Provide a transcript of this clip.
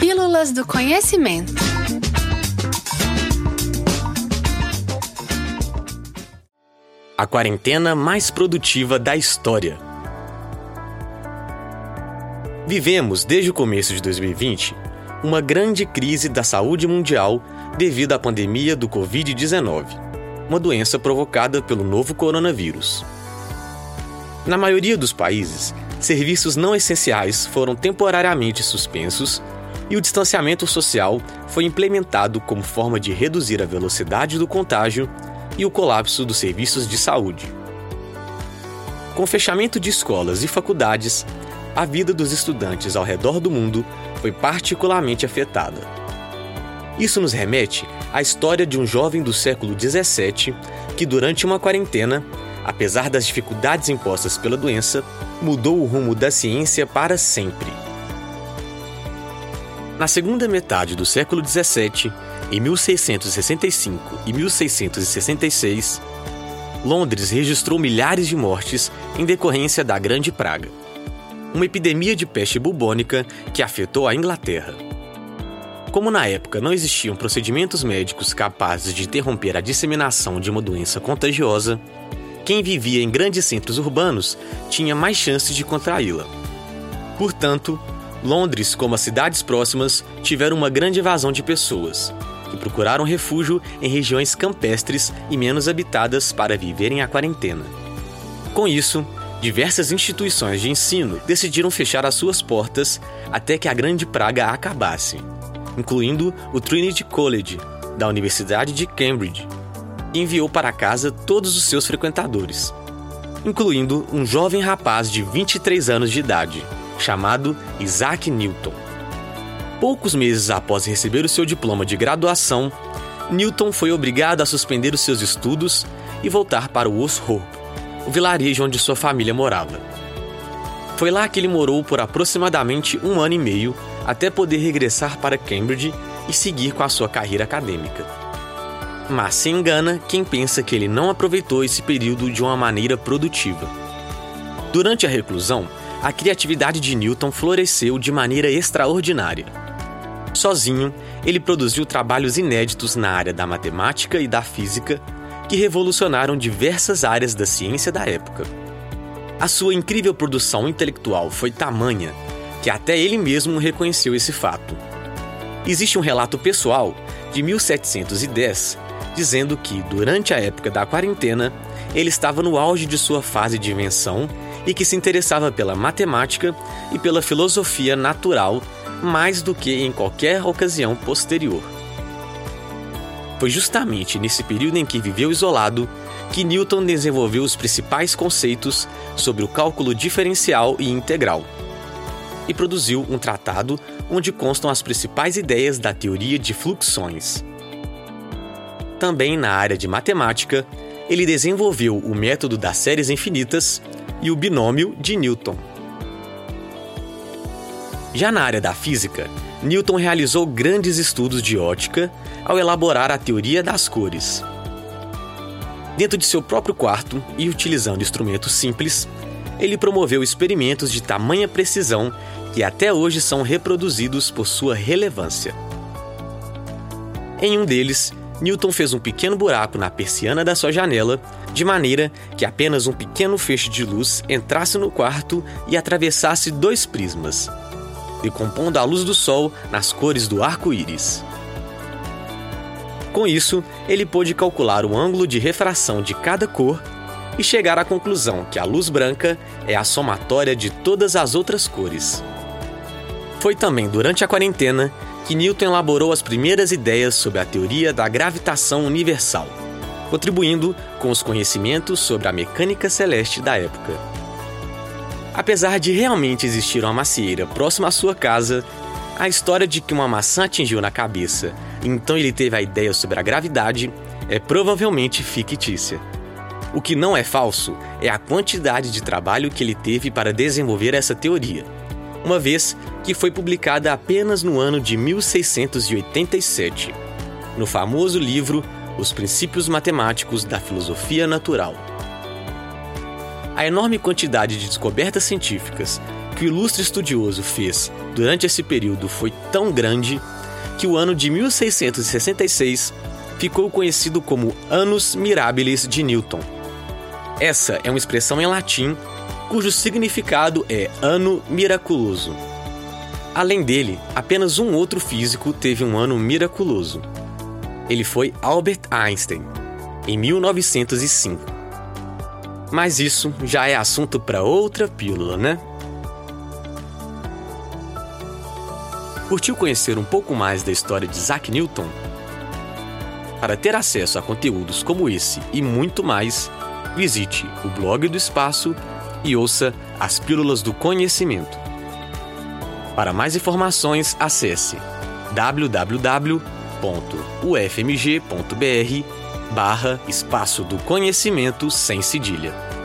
Pílulas do Conhecimento. A quarentena mais produtiva da história. Vivemos, desde o começo de 2020, uma grande crise da saúde mundial devido à pandemia do Covid-19, uma doença provocada pelo novo coronavírus. Na maioria dos países, serviços não essenciais foram temporariamente suspensos e o distanciamento social foi implementado como forma de reduzir a velocidade do contágio e o colapso dos serviços de saúde. Com o fechamento de escolas e faculdades, a vida dos estudantes ao redor do mundo foi particularmente afetada. Isso nos remete à história de um jovem do século XVII que, durante uma quarentena, apesar das dificuldades impostas pela doença, mudou o rumo da ciência para sempre. Na segunda metade do século XVII, em 1665 e 1666, Londres registrou milhares de mortes em decorrência da Grande Praga, uma epidemia de peste bubônica que afetou a Inglaterra. Como na época não existiam procedimentos médicos capazes de interromper a disseminação de uma doença contagiosa, quem vivia em grandes centros urbanos tinha mais chances de contraí-la. Portanto, Londres, como as cidades próximas, tiveram uma grande evasão de pessoas, que procuraram refúgio em regiões campestres e menos habitadas para viverem a quarentena. Com isso, diversas instituições de ensino decidiram fechar as suas portas até que a Grande Praga acabasse, incluindo o Trinity College, da Universidade de Cambridge, e enviou para casa todos os seus frequentadores, incluindo um jovem rapaz de 23 anos de idade, chamado Isaac Newton. Poucos meses após receber o seu diploma de graduação, Newton foi obrigado a suspender os seus estudos e voltar para Woolsthorpe, o vilarejo onde sua família morava. Foi lá que ele morou por aproximadamente um ano e meio até poder regressar para Cambridge e seguir com a sua carreira acadêmica. Mas se engana quem pensa que ele não aproveitou esse período de uma maneira produtiva. Durante a reclusão, a criatividade de Newton floresceu de maneira extraordinária. Sozinho, ele produziu trabalhos inéditos na área da matemática e da física que revolucionaram diversas áreas da ciência da época. A sua incrível produção intelectual foi tamanha que até ele mesmo reconheceu esse fato. Existe um relato pessoal de 1710 dizendo que, durante a época da quarentena, ele estava no auge de sua fase de invenção e que se interessava pela matemática e pela filosofia natural mais do que em qualquer ocasião posterior. Foi justamente nesse período em que viveu isolado que Newton desenvolveu os principais conceitos sobre o cálculo diferencial e integral e produziu um tratado onde constam as principais ideias da teoria de fluxões. Também na área de matemática, ele desenvolveu o método das séries infinitas e o binômio de Newton. Já na área da física, Newton realizou grandes estudos de ótica ao elaborar a teoria das cores. Dentro de seu próprio quarto e utilizando instrumentos simples, ele promoveu experimentos de tamanha precisão que até hoje são reproduzidos por sua relevância. Em um deles, Newton fez um pequeno buraco na persiana da sua janela, de maneira que apenas um pequeno feixe de luz entrasse no quarto e atravessasse dois prismas, decompondo a luz do sol nas cores do arco-íris. Com isso, ele pôde calcular o ângulo de refração de cada cor e chegar à conclusão que a luz branca é a somatória de todas as outras cores. Foi também durante a quarentena que Newton elaborou as primeiras ideias sobre a teoria da gravitação universal, contribuindo com os conhecimentos sobre a mecânica celeste da época. Apesar de realmente existir uma macieira próxima à sua casa, a história de que uma maçã atingiu na cabeça e então ele teve a ideia sobre a gravidade é provavelmente fictícia. O que não é falso é a quantidade de trabalho que ele teve para desenvolver essa teoria, uma vez que foi publicada apenas no ano de 1687, no famoso livro Os Princípios Matemáticos da Filosofia Natural. A enorme quantidade de descobertas científicas que o ilustre estudioso fez durante esse período foi tão grande que o ano de 1666 ficou conhecido como Annus Mirabilis de Newton. Essa é uma expressão em latim cujo significado é ano miraculoso. Além dele, apenas um outro físico teve um ano miraculoso. Ele foi Albert Einstein, em 1905. Mas isso já é assunto para outra pílula, né? Curtiu conhecer um pouco mais da história de Isaac Newton? Para ter acesso a conteúdos como esse e muito mais, visite o blog do Espaço e ouça as Pílulas do Conhecimento. Para mais informações, acesse www.ufmg.br barra Espaço do Conhecimento sem cedilha.